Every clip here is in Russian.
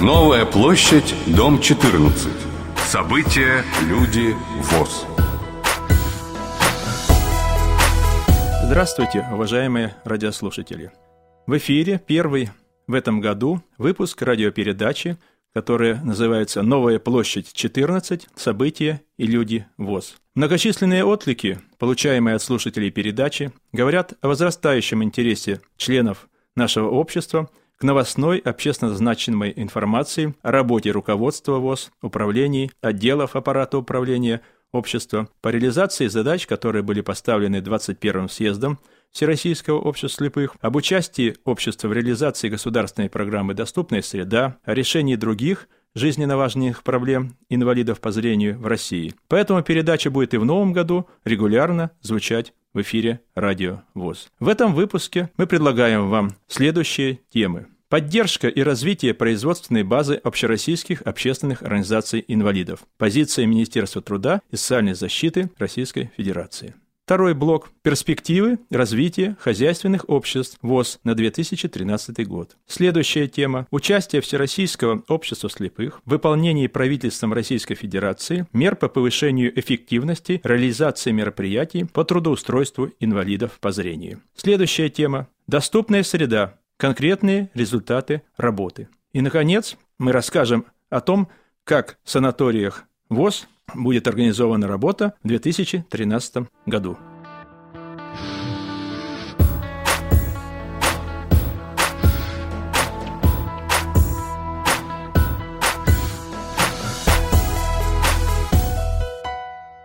Новая площадь, дом 14. События, люди, ВОЗ. Здравствуйте, уважаемые радиослушатели. В эфире первый в этом году выпуск радиопередачи, которая называется «Новая площадь 14. События и люди ВОЗ». Многочисленные отклики, получаемые от слушателей передачи, говорят о возрастающем интересе членов нашего общества – к новостной общественно значимой информации о работе руководства ВОЗ, управлений, отделов аппарата управления общества по реализации задач, которые были поставлены 21-м съездом Всероссийского общества слепых, об участии общества в реализации государственной программы «Доступная среда», о решении других жизненно важных проблем инвалидов по зрению в России. Поэтому передача будет и в новом году регулярно звучать в эфире Радио ВОЗ. В этом выпуске мы предлагаем вам следующие темы. Поддержка и развитие производственной базы общероссийских общественных организаций инвалидов. Позиция Министерства труда и социальной защиты Российской Федерации. Второй блок – перспективы развития хозяйственных обществ ВОЗ на 2013 год. Следующая тема – участие Всероссийского общества слепых в выполнении правительством Российской Федерации мер по повышению эффективности реализации мероприятий по трудоустройству инвалидов по зрению. Следующая тема – доступная среда, конкретные результаты работы. И, наконец, мы расскажем о том, как в санаториях ВОЗ будет организована работа в 2013 году.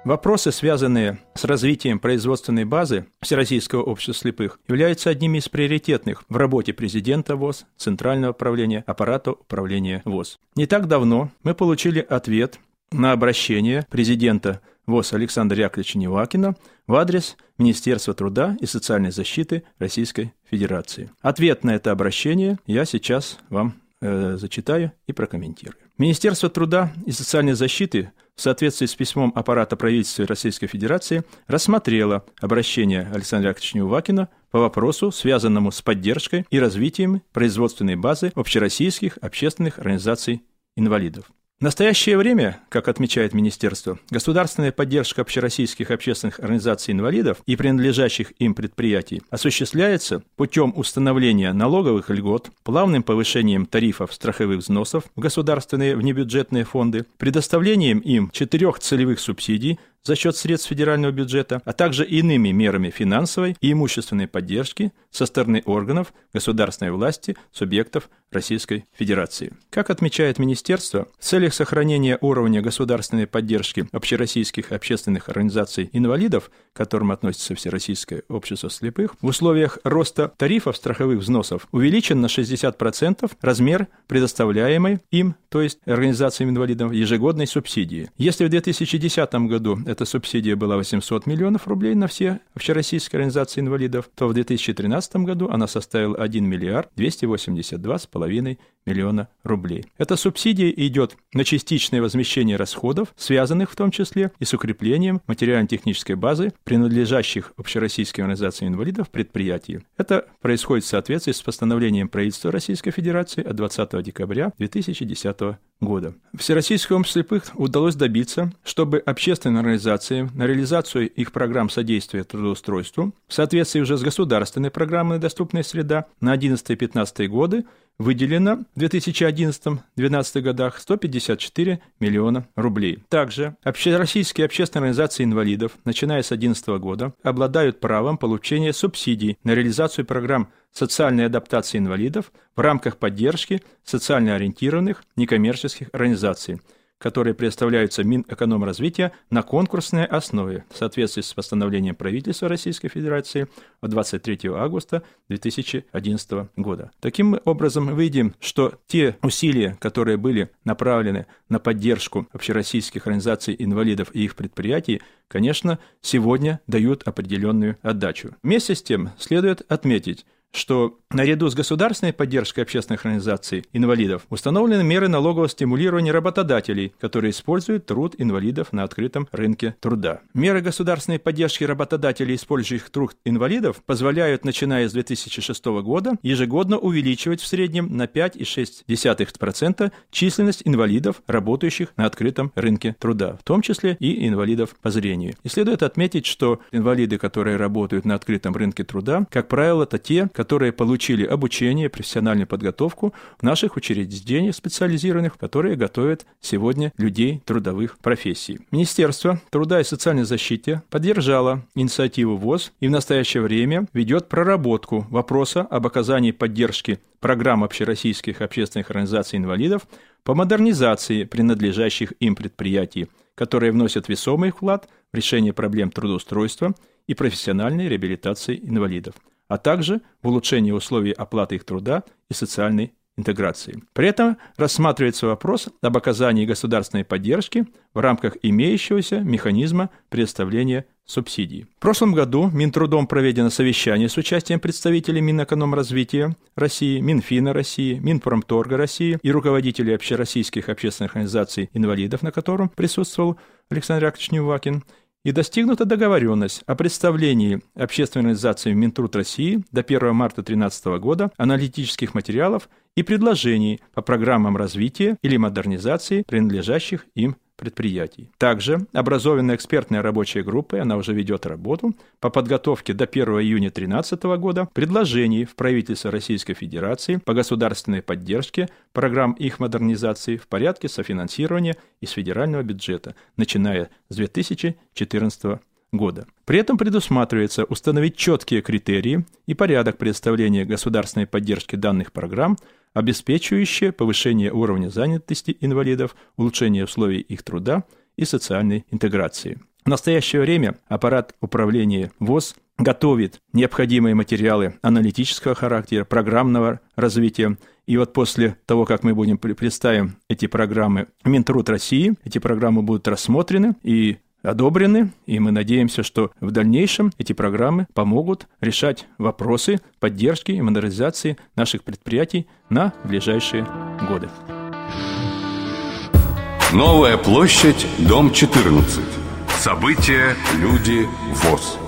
Вопросы, связанные с развитием производственной базы Всероссийского общества слепых, являются одними из приоритетных в работе президента ВОЗ, Центрального управления, аппарата управления ВОЗ. Не так давно мы получили ответ на обращение президента ВОЗ Александра Яковлевича Невакина в адрес Министерства труда и социальной защиты Российской Федерации. Ответ на это обращение я сейчас вам э, зачитаю и прокомментирую. Министерство труда и социальной защиты в соответствии с письмом аппарата правительства Российской Федерации рассмотрело обращение Александра Яковлевича Невакина по вопросу, связанному с поддержкой и развитием производственной базы общероссийских общественных организаций инвалидов. В настоящее время, как отмечает Министерство, государственная поддержка общероссийских общественных организаций инвалидов и принадлежащих им предприятий осуществляется путем установления налоговых льгот, плавным повышением тарифов страховых взносов в государственные внебюджетные фонды, предоставлением им четырех целевых субсидий за счет средств федерального бюджета, а также иными мерами финансовой и имущественной поддержки со стороны органов государственной власти субъектов Российской Федерации. Как отмечает Министерство, в целях сохранения уровня государственной поддержки общероссийских общественных организаций инвалидов, к которым относится Всероссийское общество слепых, в условиях роста тарифов страховых взносов увеличен на 60% размер предоставляемой им, то есть организациям инвалидов, ежегодной субсидии. Если в 2010 году эта субсидия была 800 миллионов рублей на все общероссийские организации инвалидов, то в 2013 году она составила 1 миллиард 282,5 миллиона рублей. Эта субсидия идет на частичное возмещение расходов, связанных в том числе и с укреплением материально-технической базы принадлежащих общероссийским организациям инвалидов предприятий. Это происходит в соответствии с постановлением правительства Российской Федерации от 20 декабря 2010 года. Всероссийскому слепых удалось добиться, чтобы общественные организации на реализацию их программ содействия трудоустройству в соответствии уже с государственной программой «Доступная среда» на 11-15 годы выделено в 2011-2012 годах 154 миллиона рублей. Также общероссийские общественные организации инвалидов, начиная с 2011 года, обладают правом получения субсидий на реализацию программ социальной адаптации инвалидов в рамках поддержки социально ориентированных некоммерческих организаций – которые предоставляются Минэкономразвития на конкурсной основе в соответствии с постановлением правительства Российской Федерации от 23 августа 2011 года. Таким образом, мы видим, что те усилия, которые были направлены на поддержку общероссийских организаций инвалидов и их предприятий, конечно, сегодня дают определенную отдачу. Вместе с тем следует отметить, что наряду с государственной поддержкой общественных организаций инвалидов установлены меры налогового стимулирования работодателей, которые используют труд инвалидов на открытом рынке труда. Меры государственной поддержки работодателей, использующих труд инвалидов, позволяют, начиная с 2006 года, ежегодно увеличивать в среднем на 5,6% численность инвалидов, работающих на открытом рынке труда, в том числе и инвалидов по зрению. И следует отметить, что инвалиды, которые работают на открытом рынке труда, как правило, это те, которые получили обучение, профессиональную подготовку в наших учреждениях специализированных, которые готовят сегодня людей трудовых профессий. Министерство труда и социальной защиты поддержало инициативу ВОЗ и в настоящее время ведет проработку вопроса об оказании поддержки программ общероссийских общественных организаций инвалидов по модернизации принадлежащих им предприятий, которые вносят весомый вклад в решение проблем трудоустройства и профессиональной реабилитации инвалидов а также в улучшении условий оплаты их труда и социальной интеграции. При этом рассматривается вопрос об оказании государственной поддержки в рамках имеющегося механизма предоставления субсидий. В прошлом году Минтрудом проведено совещание с участием представителей Минэкономразвития России, Минфина России, Минпромторга России и руководителей общероссийских общественных организаций инвалидов, на котором присутствовал Александр Яковлевич Невакин, и достигнута договоренность о представлении общественной организации Минтруд России до 1 марта 2013 года аналитических материалов и предложений по программам развития или модернизации принадлежащих им предприятий. Также образованная экспертная рабочая группа, она уже ведет работу по подготовке до 1 июня 2013 года предложений в правительство Российской Федерации по государственной поддержке программ их модернизации в порядке софинансирования из федерального бюджета, начиная с 2014 года. При этом предусматривается установить четкие критерии и порядок предоставления государственной поддержки данных программ обеспечивающее повышение уровня занятости инвалидов, улучшение условий их труда и социальной интеграции. В настоящее время аппарат управления ВОЗ готовит необходимые материалы аналитического характера, программного развития. И вот после того, как мы будем представим эти программы Минтруд России, эти программы будут рассмотрены, и одобрены, и мы надеемся, что в дальнейшем эти программы помогут решать вопросы поддержки и модернизации наших предприятий на ближайшие годы. Новая площадь, дом 14. События, люди, ВОЗ.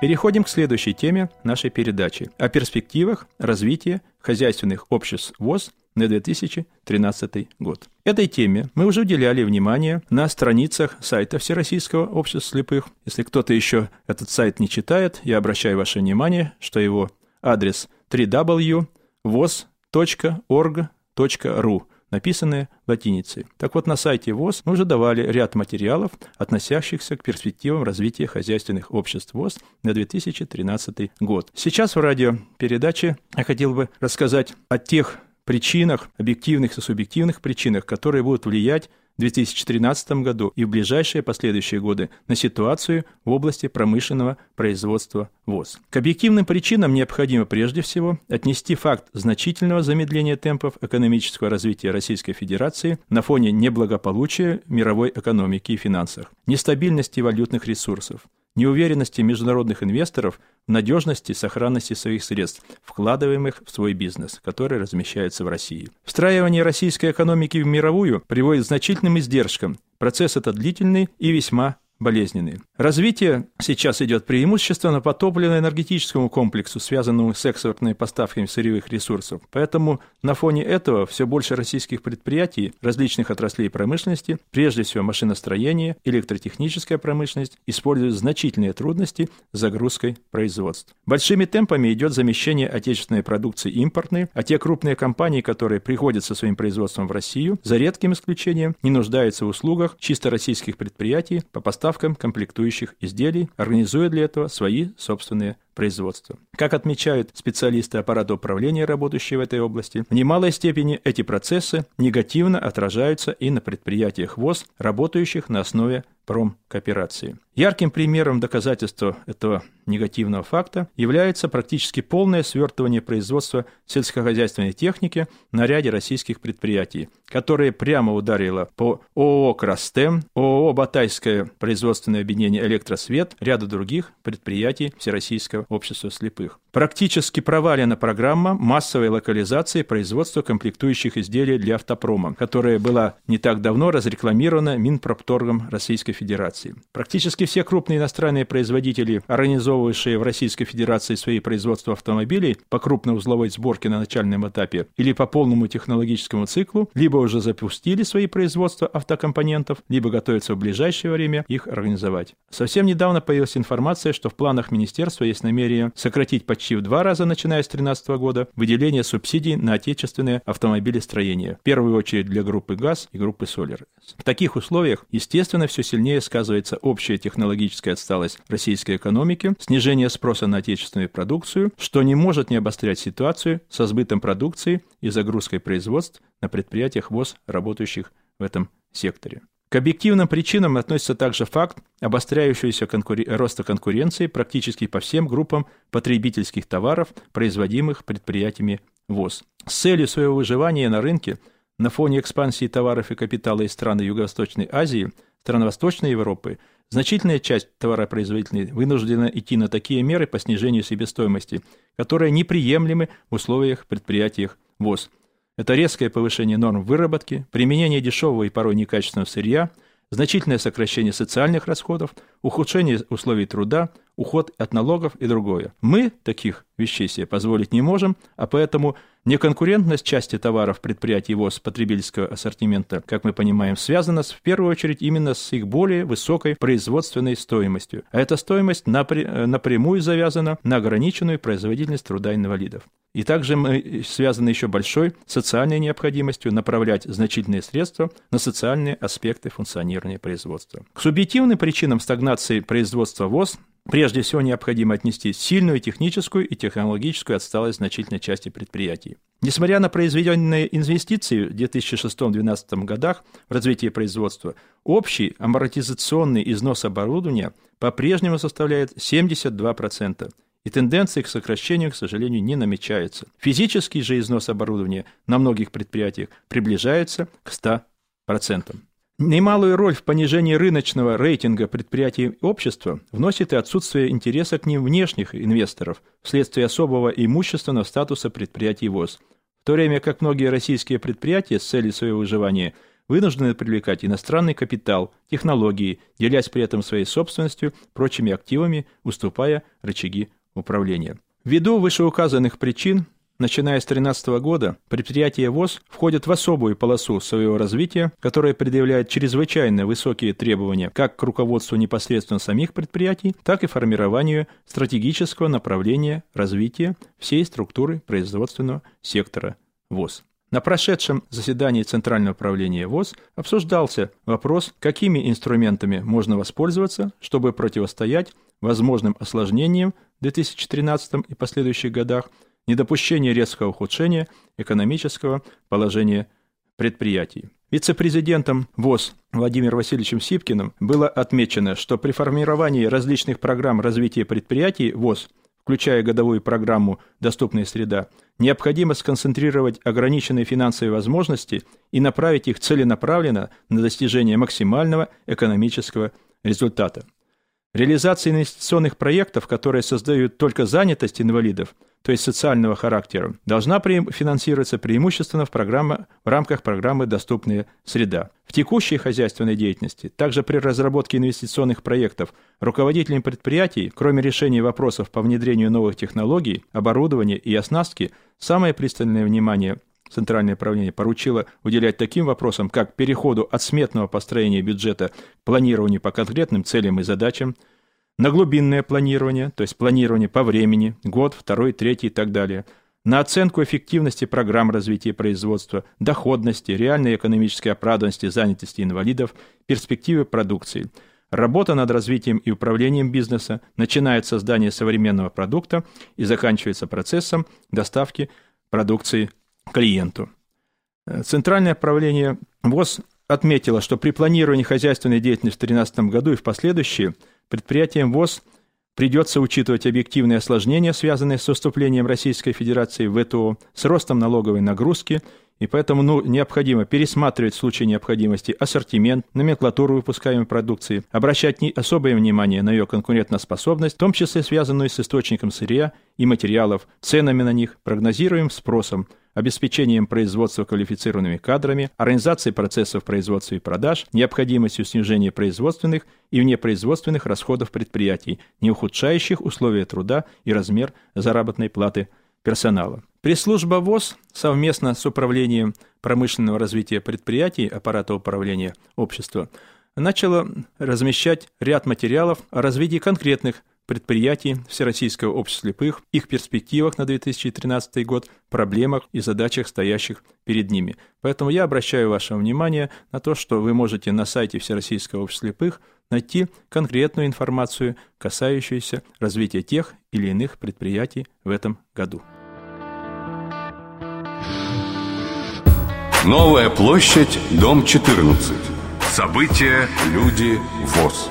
Переходим к следующей теме нашей передачи о перспективах развития хозяйственных обществ ВОЗ на 2013 год. Этой теме мы уже уделяли внимание на страницах сайта Всероссийского общества слепых. Если кто-то еще этот сайт не читает, я обращаю ваше внимание, что его адрес www.voz.org.ru написанные латиницей. Так вот, на сайте ВОЗ мы уже давали ряд материалов, относящихся к перспективам развития хозяйственных обществ ВОЗ на 2013 год. Сейчас в радиопередаче я хотел бы рассказать о тех причинах, объективных и субъективных причинах, которые будут влиять 2013 году и в ближайшие последующие годы на ситуацию в области промышленного производства ВОЗ. К объективным причинам необходимо прежде всего отнести факт значительного замедления темпов экономического развития Российской Федерации на фоне неблагополучия мировой экономики и финансах, нестабильности валютных ресурсов, неуверенности международных инвесторов в надежности и сохранности своих средств, вкладываемых в свой бизнес, который размещается в России. Встраивание российской экономики в мировую приводит к значительным издержкам. Процесс этот длительный и весьма болезненные. Развитие сейчас идет преимущественно по топливно-энергетическому комплексу, связанному с экспортными поставками сырьевых ресурсов. Поэтому на фоне этого все больше российских предприятий различных отраслей промышленности, прежде всего машиностроение, электротехническая промышленность, используют значительные трудности с загрузкой производств. Большими темпами идет замещение отечественной продукции импортной, а те крупные компании, которые приходят со своим производством в Россию, за редким исключением не нуждаются в услугах чисто российских предприятий по поставкам комплектующих изделий, организуя для этого свои собственные производства. Как отмечают специалисты аппарата управления, работающие в этой области, в немалой степени эти процессы негативно отражаются и на предприятиях ВОЗ, работающих на основе промкооперации. Ярким примером доказательства этого негативного факта является практически полное свертывание производства сельскохозяйственной техники на ряде российских предприятий, которое прямо ударило по ООО «Крастем», ООО «Батайское производственное объединение «Электросвет», ряду других предприятий Всероссийского общества слепых. Практически провалена программа массовой локализации производства комплектующих изделий для автопрома, которая была не так давно разрекламирована Минпропторгом Российской Федерации. Практически все крупные иностранные производители, организовывавшие в Российской Федерации свои производства автомобилей по крупной узловой сборке на начальном этапе или по полному технологическому циклу, либо уже запустили свои производства автокомпонентов, либо готовятся в ближайшее время их организовать. Совсем недавно появилась информация, что в планах министерства есть намерение сократить почти в два раза, начиная с 2013 года, выделение субсидий на отечественное автомобилестроение, в первую очередь для группы ГАЗ и группы Солер. В таких условиях, естественно, все сильнее сказывается общая технологическая отсталость российской экономики, снижение спроса на отечественную продукцию, что не может не обострять ситуацию со сбытом продукции и загрузкой производств на предприятиях ВОЗ, работающих в этом секторе. К объективным причинам относится также факт обостряющегося конкур... роста конкуренции практически по всем группам потребительских товаров, производимых предприятиями ВОЗ. С целью своего выживания на рынке на фоне экспансии товаров и капитала из стран Юго-Восточной Азии стран Восточной Европы, значительная часть товаропроизводителей вынуждена идти на такие меры по снижению себестоимости, которые неприемлемы в условиях предприятиях ВОЗ. Это резкое повышение норм выработки, применение дешевого и порой некачественного сырья, значительное сокращение социальных расходов, ухудшение условий труда, уход от налогов и другое. Мы таких вещей себе позволить не можем, а поэтому неконкурентность части товаров предприятий ВОЗ потребительского ассортимента, как мы понимаем, связана в первую очередь именно с их более высокой производственной стоимостью. А эта стоимость напря- напрямую завязана на ограниченную производительность труда инвалидов. И также мы связаны еще большой социальной необходимостью направлять значительные средства на социальные аспекты функционирования производства. К субъективным причинам стагнации производства ВОЗ Прежде всего необходимо отнести сильную техническую и технологическую отсталость значительной части предприятий. Несмотря на произведенные инвестиции в 2006-2012 годах в развитие производства, общий амортизационный износ оборудования по-прежнему составляет 72%, и тенденции к сокращению, к сожалению, не намечаются. Физический же износ оборудования на многих предприятиях приближается к 100%. Немалую роль в понижении рыночного рейтинга предприятий и общества вносит и отсутствие интереса к ним внешних инвесторов вследствие особого имущественного статуса предприятий ВОЗ, в то время как многие российские предприятия с целью своего выживания вынуждены привлекать иностранный капитал, технологии, делясь при этом своей собственностью, прочими активами, уступая рычаги управления. Ввиду вышеуказанных причин Начиная с 2013 года, предприятия ВОЗ входят в особую полосу своего развития, которая предъявляет чрезвычайно высокие требования как к руководству непосредственно самих предприятий, так и формированию стратегического направления развития всей структуры производственного сектора ВОЗ. На прошедшем заседании Центрального управления ВОЗ обсуждался вопрос, какими инструментами можно воспользоваться, чтобы противостоять возможным осложнениям в 2013 и последующих годах – недопущение резкого ухудшения экономического положения предприятий. Вице-президентом ВОЗ Владимиром Васильевичем Сипкиным было отмечено, что при формировании различных программ развития предприятий ВОЗ, включая годовую программу «Доступная среда», необходимо сконцентрировать ограниченные финансовые возможности и направить их целенаправленно на достижение максимального экономического результата. Реализация инвестиционных проектов, которые создают только занятость инвалидов, то есть социального характера, должна финансироваться преимущественно в, программа, в рамках программы «Доступная среда». В текущей хозяйственной деятельности, также при разработке инвестиционных проектов, руководителям предприятий, кроме решения вопросов по внедрению новых технологий, оборудования и оснастки, самое пристальное внимание Центральное правление поручило уделять таким вопросам, как переходу от сметного построения бюджета к планированию по конкретным целям и задачам, на глубинное планирование, то есть планирование по времени, год, второй, третий и так далее, на оценку эффективности программ развития производства, доходности, реальной экономической оправданности занятости инвалидов, перспективы продукции. Работа над развитием и управлением бизнеса начинает с создания современного продукта и заканчивается процессом доставки продукции клиенту. Центральное правление ВОЗ отметило, что при планировании хозяйственной деятельности в 2013 году и в последующие предприятиям ВОЗ придется учитывать объективные осложнения, связанные с вступлением Российской Федерации в ВТО, с ростом налоговой нагрузки – и поэтому ну, необходимо пересматривать в случае необходимости ассортимент, номенклатуру выпускаемой продукции, обращать особое внимание на ее конкурентоспособность, в том числе связанную с источником сырья и материалов, ценами на них, прогнозируемым спросом, обеспечением производства квалифицированными кадрами, организацией процессов производства и продаж, необходимостью снижения производственных и внепроизводственных расходов предприятий, не ухудшающих условия труда и размер заработной платы персонала. Пресс-служба ВОЗ совместно с Управлением промышленного развития предприятий аппарата управления общества начала размещать ряд материалов о развитии конкретных предприятий Всероссийского общества слепых, их перспективах на 2013 год, проблемах и задачах, стоящих перед ними. Поэтому я обращаю ваше внимание на то, что вы можете на сайте Всероссийского общества слепых найти конкретную информацию, касающуюся развития тех или иных предприятий в этом году. Новая площадь, дом 14. События, люди, ВОЗ.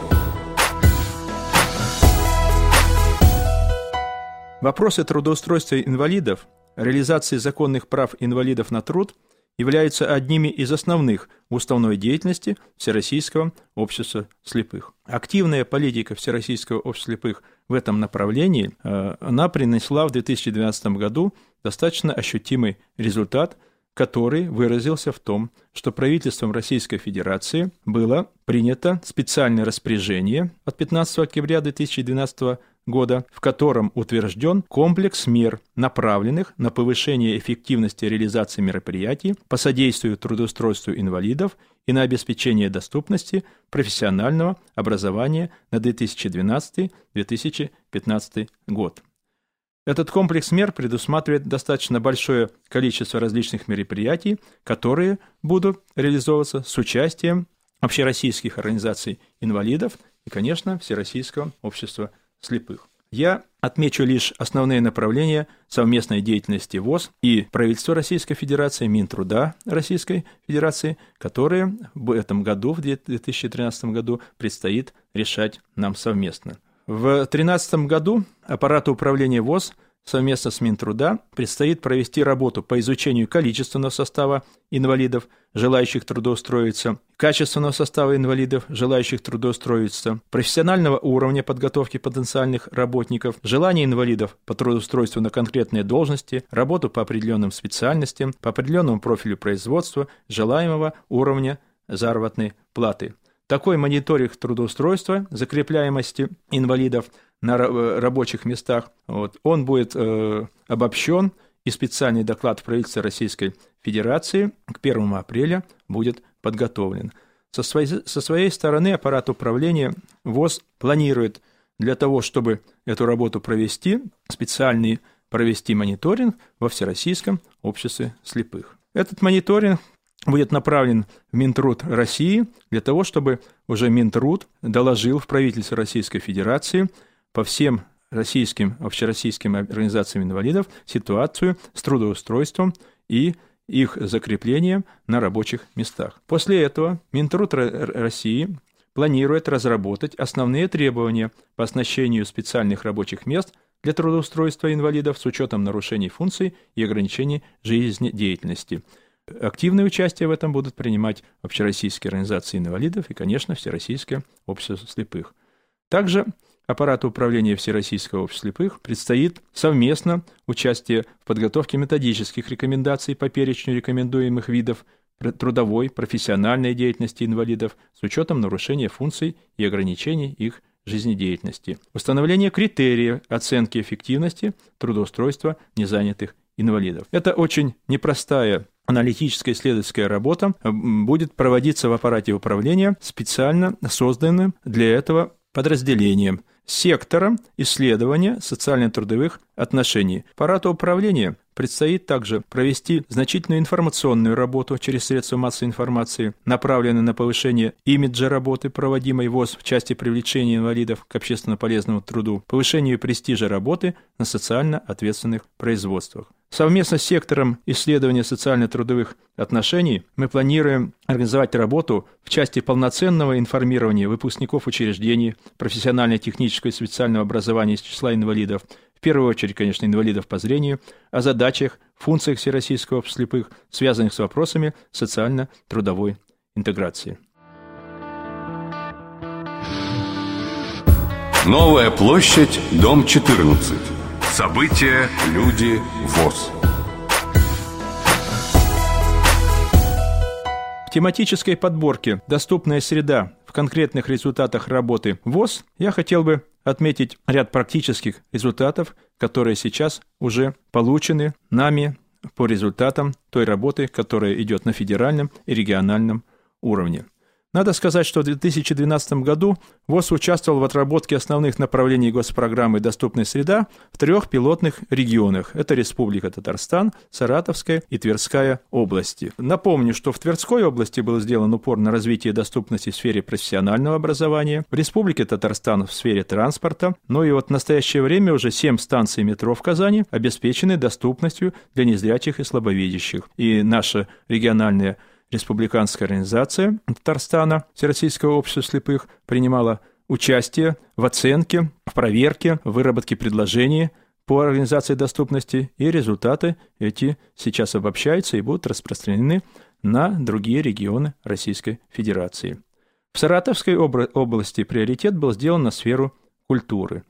Вопросы трудоустройства инвалидов, реализации законных прав инвалидов на труд являются одними из основных уставной деятельности Всероссийского общества слепых. Активная политика Всероссийского общества слепых в этом направлении, э, она принесла в 2012 году достаточно ощутимый результат – который выразился в том, что правительством Российской Федерации было принято специальное распоряжение от 15 октября 2012 года, в котором утвержден комплекс мер, направленных на повышение эффективности реализации мероприятий по содействию трудоустройству инвалидов и на обеспечение доступности профессионального образования на 2012-2015 год. Этот комплекс мер предусматривает достаточно большое количество различных мероприятий, которые будут реализовываться с участием общероссийских организаций инвалидов и, конечно, Всероссийского общества слепых. Я отмечу лишь основные направления совместной деятельности ВОЗ и правительства Российской Федерации, Минтруда Российской Федерации, которые в этом году, в 2013 году, предстоит решать нам совместно. В 2013 году аппарату управления ВОЗ совместно с Минтруда предстоит провести работу по изучению количественного состава инвалидов, желающих трудоустроиться, качественного состава инвалидов, желающих трудоустроиться, профессионального уровня подготовки потенциальных работников, желания инвалидов по трудоустройству на конкретные должности, работу по определенным специальностям, по определенному профилю производства, желаемого уровня заработной платы. Такой мониторинг трудоустройства, закрепляемости инвалидов на рабочих местах, вот, он будет э, обобщен, и специальный доклад в правительстве Российской Федерации к 1 апреля будет подготовлен. Со своей, со своей стороны аппарат управления ВОЗ планирует для того, чтобы эту работу провести, специальный провести мониторинг во Всероссийском обществе слепых. Этот мониторинг будет направлен в Минтруд России для того, чтобы уже Минтруд доложил в правительство Российской Федерации по всем российским, общероссийским организациям инвалидов ситуацию с трудоустройством и их закреплением на рабочих местах. После этого Минтруд России планирует разработать основные требования по оснащению специальных рабочих мест для трудоустройства инвалидов с учетом нарушений функций и ограничений жизнедеятельности – Активное участие в этом будут принимать общероссийские организации инвалидов и, конечно, Всероссийское общество слепых. Также аппарату управления Всероссийского общества слепых предстоит совместно участие в подготовке методических рекомендаций по перечню рекомендуемых видов трудовой, профессиональной деятельности инвалидов с учетом нарушения функций и ограничений их жизнедеятельности. Установление критериев оценки эффективности трудоустройства незанятых инвалидов. Это очень непростая аналитическая исследовательская работа э, будет проводиться в аппарате управления специально созданным для этого подразделением сектором исследования социально-трудовых отношений. Аппарату управления предстоит также провести значительную информационную работу через средства массовой информации, направленную на повышение имиджа работы, проводимой ВОЗ в части привлечения инвалидов к общественно полезному труду, повышению престижа работы на социально ответственных производствах. Совместно с сектором исследования социально-трудовых отношений мы планируем организовать работу в части полноценного информирования выпускников учреждений, профессионально-технического и специального образования из числа инвалидов, первую очередь, конечно, инвалидов по зрению, о задачах, функциях Всероссийского слепых, связанных с вопросами социально-трудовой интеграции. Новая площадь, дом 14. События, люди, ВОЗ. В тематической подборке «Доступная среда» в конкретных результатах работы ВОЗ я хотел бы отметить ряд практических результатов, которые сейчас уже получены нами по результатам той работы, которая идет на федеральном и региональном уровне. Надо сказать, что в 2012 году ВОЗ участвовал в отработке основных направлений госпрограммы «Доступная среда» в трех пилотных регионах. Это Республика Татарстан, Саратовская и Тверская области. Напомню, что в Тверской области был сделан упор на развитие доступности в сфере профессионального образования, в Республике Татарстан в сфере транспорта, но и вот в настоящее время уже семь станций метро в Казани обеспечены доступностью для незрячих и слабовидящих. И наша региональная республиканская организация Татарстана, Всероссийского общества слепых, принимала участие в оценке, в проверке, в выработке предложений по организации доступности, и результаты эти сейчас обобщаются и будут распространены на другие регионы Российской Федерации. В Саратовской области приоритет был сделан на сферу культуры.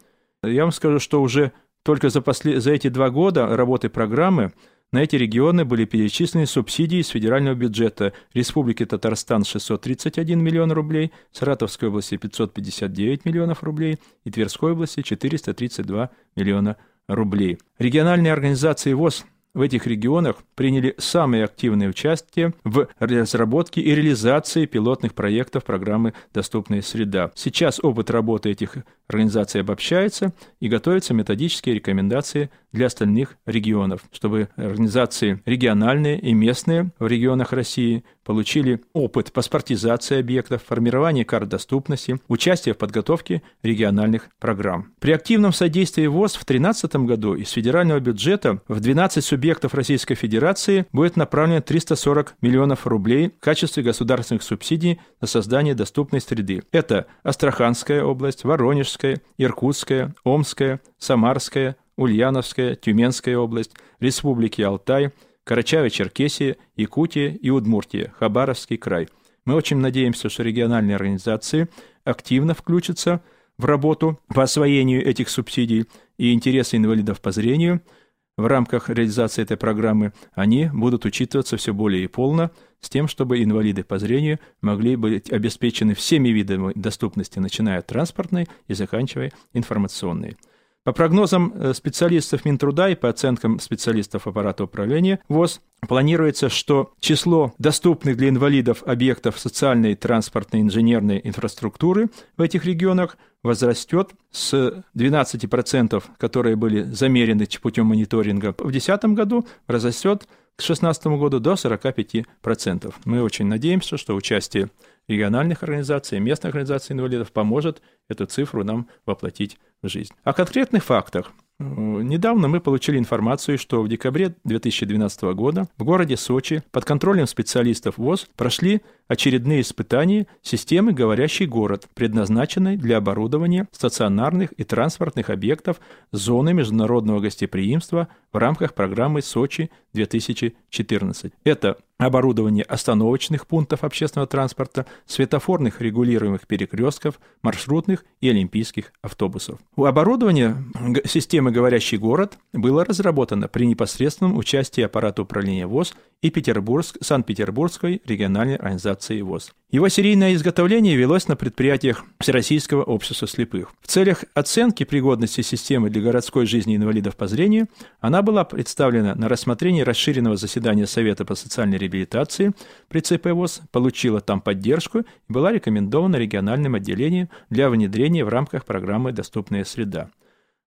Я вам скажу, что уже только за, после... за эти два года работы программы на эти регионы были перечислены субсидии из федерального бюджета Республики Татарстан 631 миллион рублей, Саратовской области 559 миллионов рублей и Тверской области 432 миллиона рублей. Региональные организации ВОЗ в этих регионах приняли самое активное участие в разработке и реализации пилотных проектов программы «Доступная среда». Сейчас опыт работы этих организаций обобщается и готовятся методические рекомендации для остальных регионов, чтобы организации региональные и местные в регионах России получили опыт паспортизации объектов, формирования карт доступности, участие в подготовке региональных программ. При активном содействии ВОЗ в 2013 году из федерального бюджета в 12 субъектов Российской Федерации будет направлено 340 миллионов рублей в качестве государственных субсидий на создание доступной среды. Это Астраханская область, Воронежская, Иркутская, Омская, Самарская, Ульяновская, Тюменская область, Республики Алтай, Карачаево-Черкесия, Якутия и Удмуртия, Хабаровский край. Мы очень надеемся, что региональные организации активно включатся в работу по освоению этих субсидий и интересы инвалидов по зрению в рамках реализации этой программы, они будут учитываться все более и полно с тем, чтобы инвалиды по зрению могли быть обеспечены всеми видами доступности, начиная от транспортной и заканчивая информационной. По прогнозам э, специалистов Минтруда и по оценкам специалистов аппарата управления ВОЗ, планируется, что число доступных для инвалидов объектов социальной, транспортной, инженерной инфраструктуры в этих регионах возрастет с 12%, которые были замерены путем мониторинга в 2010 году, возрастет к 2016 году до 45%. Мы очень надеемся, что участие региональных организаций, местных организаций инвалидов поможет эту цифру нам воплотить в жизнь. О конкретных фактах. Недавно мы получили информацию, что в декабре 2012 года в городе Сочи под контролем специалистов ВОЗ прошли очередные испытания системы «Говорящий город», предназначенной для оборудования стационарных и транспортных объектов зоны международного гостеприимства в рамках программы «Сочи-2014». Это оборудование остановочных пунктов общественного транспорта, светофорных регулируемых перекрестков, маршрутных и олимпийских автобусов. У оборудования системы «Говорящий город» было разработано при непосредственном участии аппарата управления ВОЗ и Петербург, Санкт-Петербургской региональной организации ВОЗ. Его серийное изготовление велось на предприятиях Всероссийского общества слепых. В целях оценки пригодности системы для городской жизни инвалидов по зрению она была представлена на рассмотрение расширенного заседания Совета по социальной реабилитации при ЦП ВОЗ, получила там поддержку и была рекомендована региональным отделением для внедрения в рамках программы «Доступная среда».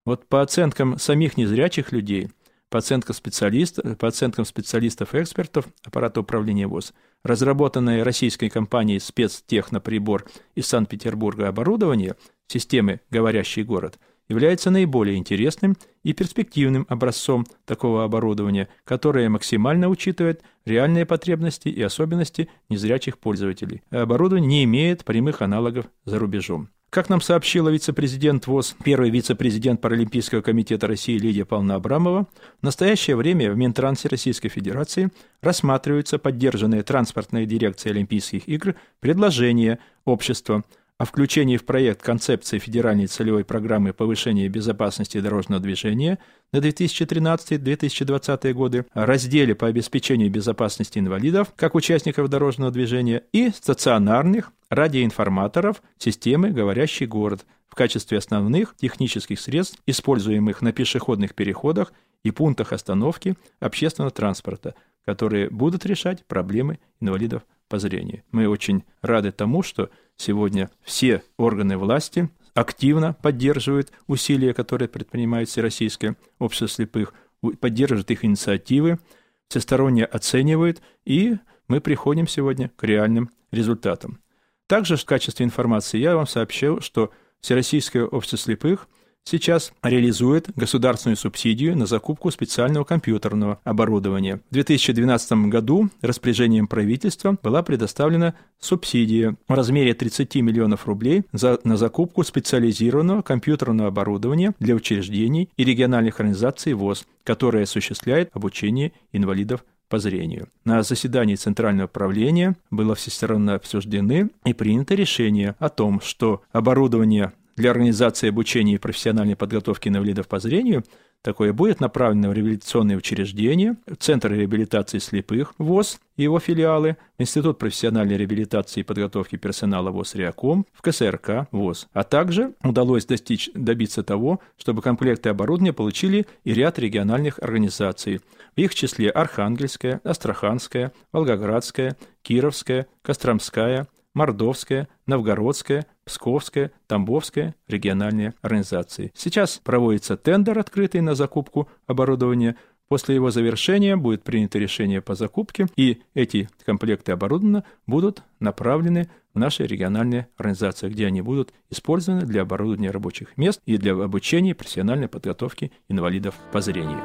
Вот по оценкам самих незрячих людей – по оценкам специалистов, по оценкам специалистов-экспертов аппарата управления ВОЗ, разработанное российской компанией спецтехноприбор из Санкт-Петербурга оборудование системы «Говорящий город» является наиболее интересным и перспективным образцом такого оборудования, которое максимально учитывает реальные потребности и особенности незрячих пользователей. Оборудование не имеет прямых аналогов за рубежом. Как нам сообщила вице-президент ВОЗ, первый вице-президент Паралимпийского комитета России Лидия Павловна Абрамова, в настоящее время в Минтрансе Российской Федерации рассматриваются поддержанные транспортной дирекцией Олимпийских игр предложения общества о включении в проект концепции федеральной целевой программы повышения безопасности дорожного движения на 2013-2020 годы, разделе по обеспечению безопасности инвалидов как участников дорожного движения и стационарных радиоинформаторов системы «Говорящий город» в качестве основных технических средств, используемых на пешеходных переходах и пунктах остановки общественного транспорта, которые будут решать проблемы инвалидов по зрению. Мы очень рады тому, что сегодня все органы власти активно поддерживают усилия, которые предпринимает Всероссийское общество слепых, поддерживают их инициативы, всесторонне оценивают, и мы приходим сегодня к реальным результатам. Также в качестве информации я вам сообщил, что Всероссийское общество слепых сейчас реализует государственную субсидию на закупку специального компьютерного оборудования. В 2012 году распоряжением правительства была предоставлена субсидия в размере 30 миллионов рублей за, на закупку специализированного компьютерного оборудования для учреждений и региональных организаций ВОЗ, которое осуществляет обучение инвалидов по зрению. На заседании Центрального правления было всесторонне обсуждены и принято решение о том, что оборудование для организации обучения и профессиональной подготовки инвалидов по зрению такое будет направлено в реабилитационные учреждения, Центр реабилитации слепых ВОЗ и его филиалы, Институт профессиональной реабилитации и подготовки персонала ВОЗ «Реаком», в КСРК ВОЗ. А также удалось достичь, добиться того, чтобы комплекты оборудования получили и ряд региональных организаций, в их числе Архангельская, Астраханская, Волгоградская, Кировская, Костромская, Мордовская, Новгородская, Псковская, Тамбовская региональные организации. Сейчас проводится тендер, открытый на закупку оборудования. После его завершения будет принято решение по закупке, и эти комплекты оборудования будут направлены в наши региональные организации, где они будут использованы для оборудования рабочих мест и для обучения профессиональной подготовки инвалидов по зрению.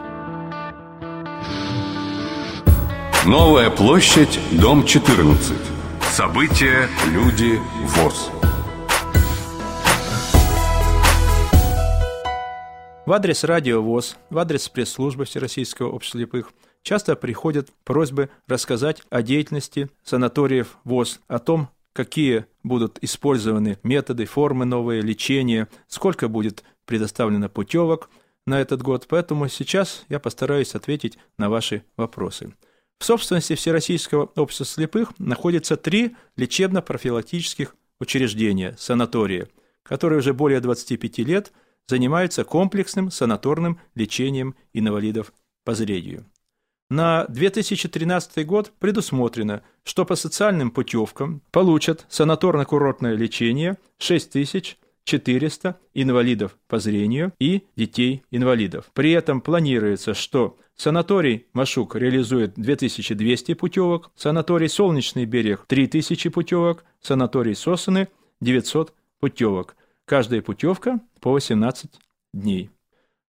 Новая площадь, дом 14. События, люди, ВОЗ. В адрес радио ВОЗ, в адрес пресс-службы Всероссийского общества слепых часто приходят просьбы рассказать о деятельности санаториев ВОЗ, о том, какие будут использованы методы, формы новые, лечения, сколько будет предоставлено путевок на этот год. Поэтому сейчас я постараюсь ответить на ваши вопросы. В собственности Всероссийского общества слепых находится три лечебно-профилактических учреждения, санатории, которые уже более 25 лет занимаются комплексным санаторным лечением инвалидов по зрению. На 2013 год предусмотрено, что по социальным путевкам получат санаторно-курортное лечение 6400 инвалидов по зрению и детей-инвалидов. При этом планируется, что Санаторий Машук реализует 2200 путевок, санаторий Солнечный берег 3000 путевок, санаторий Сосны 900 путевок. Каждая путевка по 18 дней.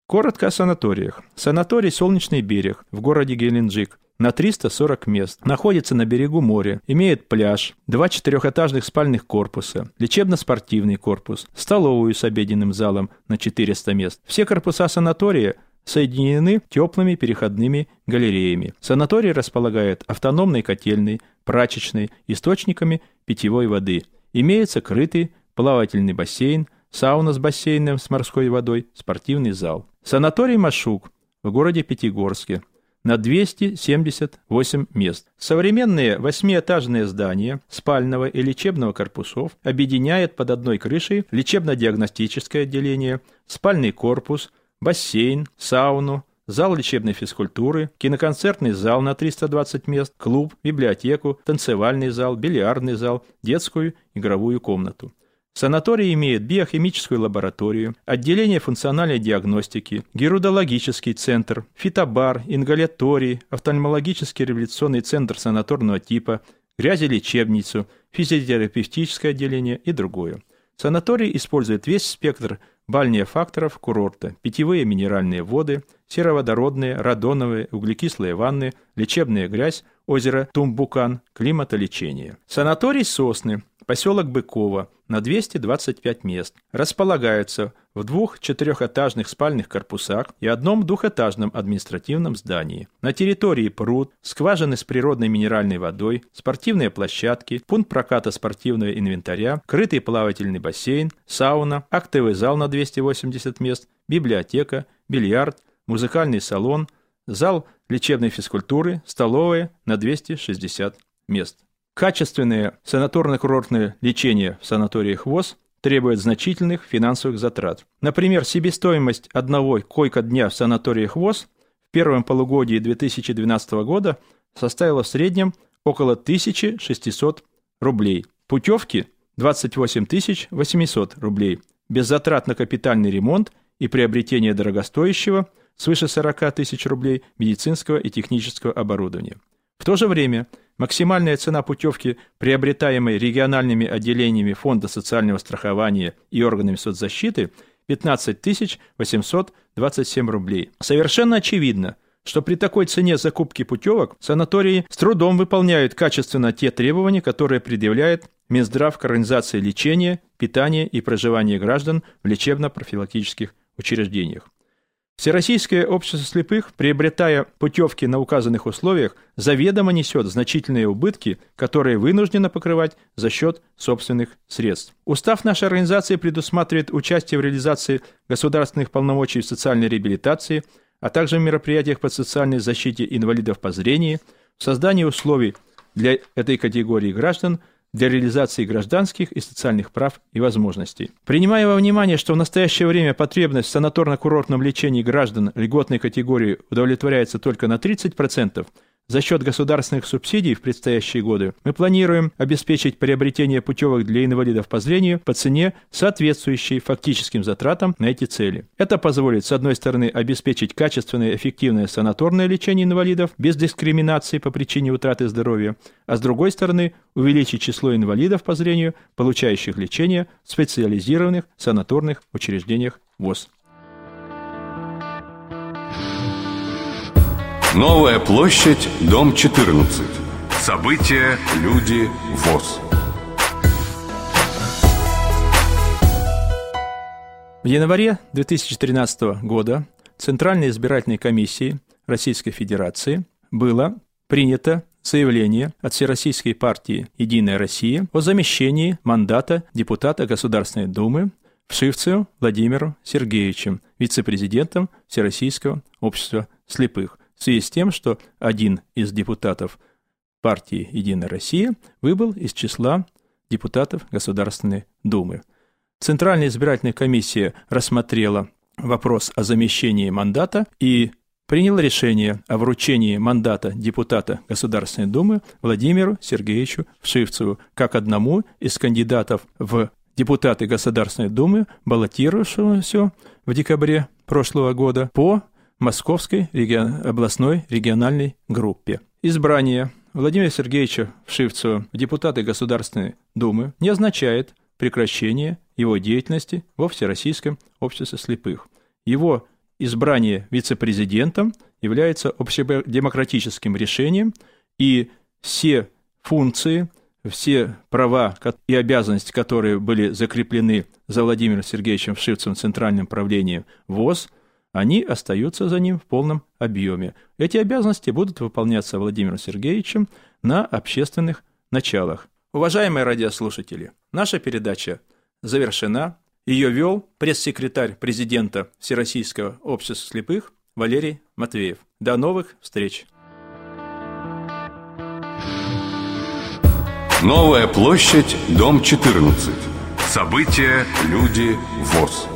Коротко о санаториях. Санаторий «Солнечный берег» в городе Геленджик на 340 мест. Находится на берегу моря. Имеет пляж, два четырехэтажных спальных корпуса, лечебно-спортивный корпус, столовую с обеденным залом на 400 мест. Все корпуса санатория соединены теплыми переходными галереями. Санаторий располагает автономной котельной, прачечной, источниками питьевой воды. Имеется крытый плавательный бассейн, сауна с бассейном с морской водой, спортивный зал. Санаторий Машук в городе Пятигорске на 278 мест. Современные восьмиэтажные здания спального и лечебного корпусов объединяет под одной крышей лечебно-диагностическое отделение, спальный корпус – бассейн, сауну, зал лечебной физкультуры, киноконцертный зал на 320 мест, клуб, библиотеку, танцевальный зал, бильярдный зал, детскую игровую комнату. Санаторий имеет биохимическую лабораторию, отделение функциональной диагностики, герудологический центр, фитобар, ингаляторий, офтальмологический революционный центр санаторного типа, грязелечебницу, физиотерапевтическое отделение и другое. Санаторий использует весь спектр бальнеофакторов курорта, питьевые минеральные воды, сероводородные, радоновые, углекислые ванны, лечебная грязь, озеро Тумбукан, климатолечение. Санаторий Сосны, поселок Быкова, на 225 мест, располагается в двух четырехэтажных спальных корпусах и одном двухэтажном административном здании. На территории пруд, скважины с природной минеральной водой, спортивные площадки, пункт проката спортивного инвентаря, крытый плавательный бассейн, сауна, актовый зал на 280 мест, библиотека, бильярд, музыкальный салон, зал лечебной физкультуры, столовая на 260 мест. Качественное санаторно-курортное лечение в санаториях ВОЗ требует значительных финансовых затрат. Например, себестоимость одного койка-дня в санаториях ВОЗ в первом полугодии 2012 года составила в среднем около 1600 рублей. Путевки – 28 800 рублей. Без затрат на капитальный ремонт и приобретение дорогостоящего – свыше 40 тысяч рублей медицинского и технического оборудования. В то же время максимальная цена путевки, приобретаемой региональными отделениями Фонда социального страхования и органами соцзащиты, 15 827 рублей. Совершенно очевидно, что при такой цене закупки путевок санатории с трудом выполняют качественно те требования, которые предъявляет Минздрав к организации лечения, питания и проживания граждан в лечебно-профилактических учреждениях. Всероссийское общество слепых, приобретая путевки на указанных условиях, заведомо несет значительные убытки, которые вынуждено покрывать за счет собственных средств. Устав нашей организации предусматривает участие в реализации государственных полномочий в социальной реабилитации, а также в мероприятиях по социальной защите инвалидов по зрению, в создании условий для этой категории граждан – для реализации гражданских и социальных прав и возможностей. Принимая во внимание, что в настоящее время потребность в санаторно-курортном лечении граждан льготной категории удовлетворяется только на 30%, за счет государственных субсидий в предстоящие годы мы планируем обеспечить приобретение путевок для инвалидов по зрению по цене, соответствующей фактическим затратам на эти цели. Это позволит, с одной стороны, обеспечить качественное и эффективное санаторное лечение инвалидов без дискриминации по причине утраты здоровья, а с другой стороны, увеличить число инвалидов по зрению, получающих лечение в специализированных санаторных учреждениях ВОЗ. Новая площадь, дом 14. События, люди, ВОЗ. В январе 2013 года Центральной избирательной комиссией Российской Федерации было принято заявление от Всероссийской партии «Единая Россия» о замещении мандата депутата Государственной Думы Вшивцеву Владимиру Сергеевичем, вице-президентом Всероссийского общества слепых в связи с тем, что один из депутатов партии «Единая Россия» выбыл из числа депутатов Государственной Думы. Центральная избирательная комиссия рассмотрела вопрос о замещении мандата и приняла решение о вручении мандата депутата Государственной Думы Владимиру Сергеевичу Вшивцеву как одному из кандидатов в депутаты Государственной Думы, баллотировавшегося в декабре прошлого года по Московской регион... областной региональной группе. Избрание Владимира Сергеевича Вшивцева в депутаты Государственной Думы не означает прекращение его деятельности во Всероссийском обществе слепых. Его избрание вице-президентом является общедемократическим решением, и все функции, все права и обязанности, которые были закреплены за Владимиром Сергеевичем Вшивцевым в Центральном правлении ВОЗ – они остаются за ним в полном объеме. Эти обязанности будут выполняться Владимиром Сергеевичем на общественных началах. Уважаемые радиослушатели, наша передача завершена. Ее вел пресс-секретарь президента Всероссийского общества слепых Валерий Матвеев. До новых встреч! Новая площадь, дом 14. События, люди, ВОЗ.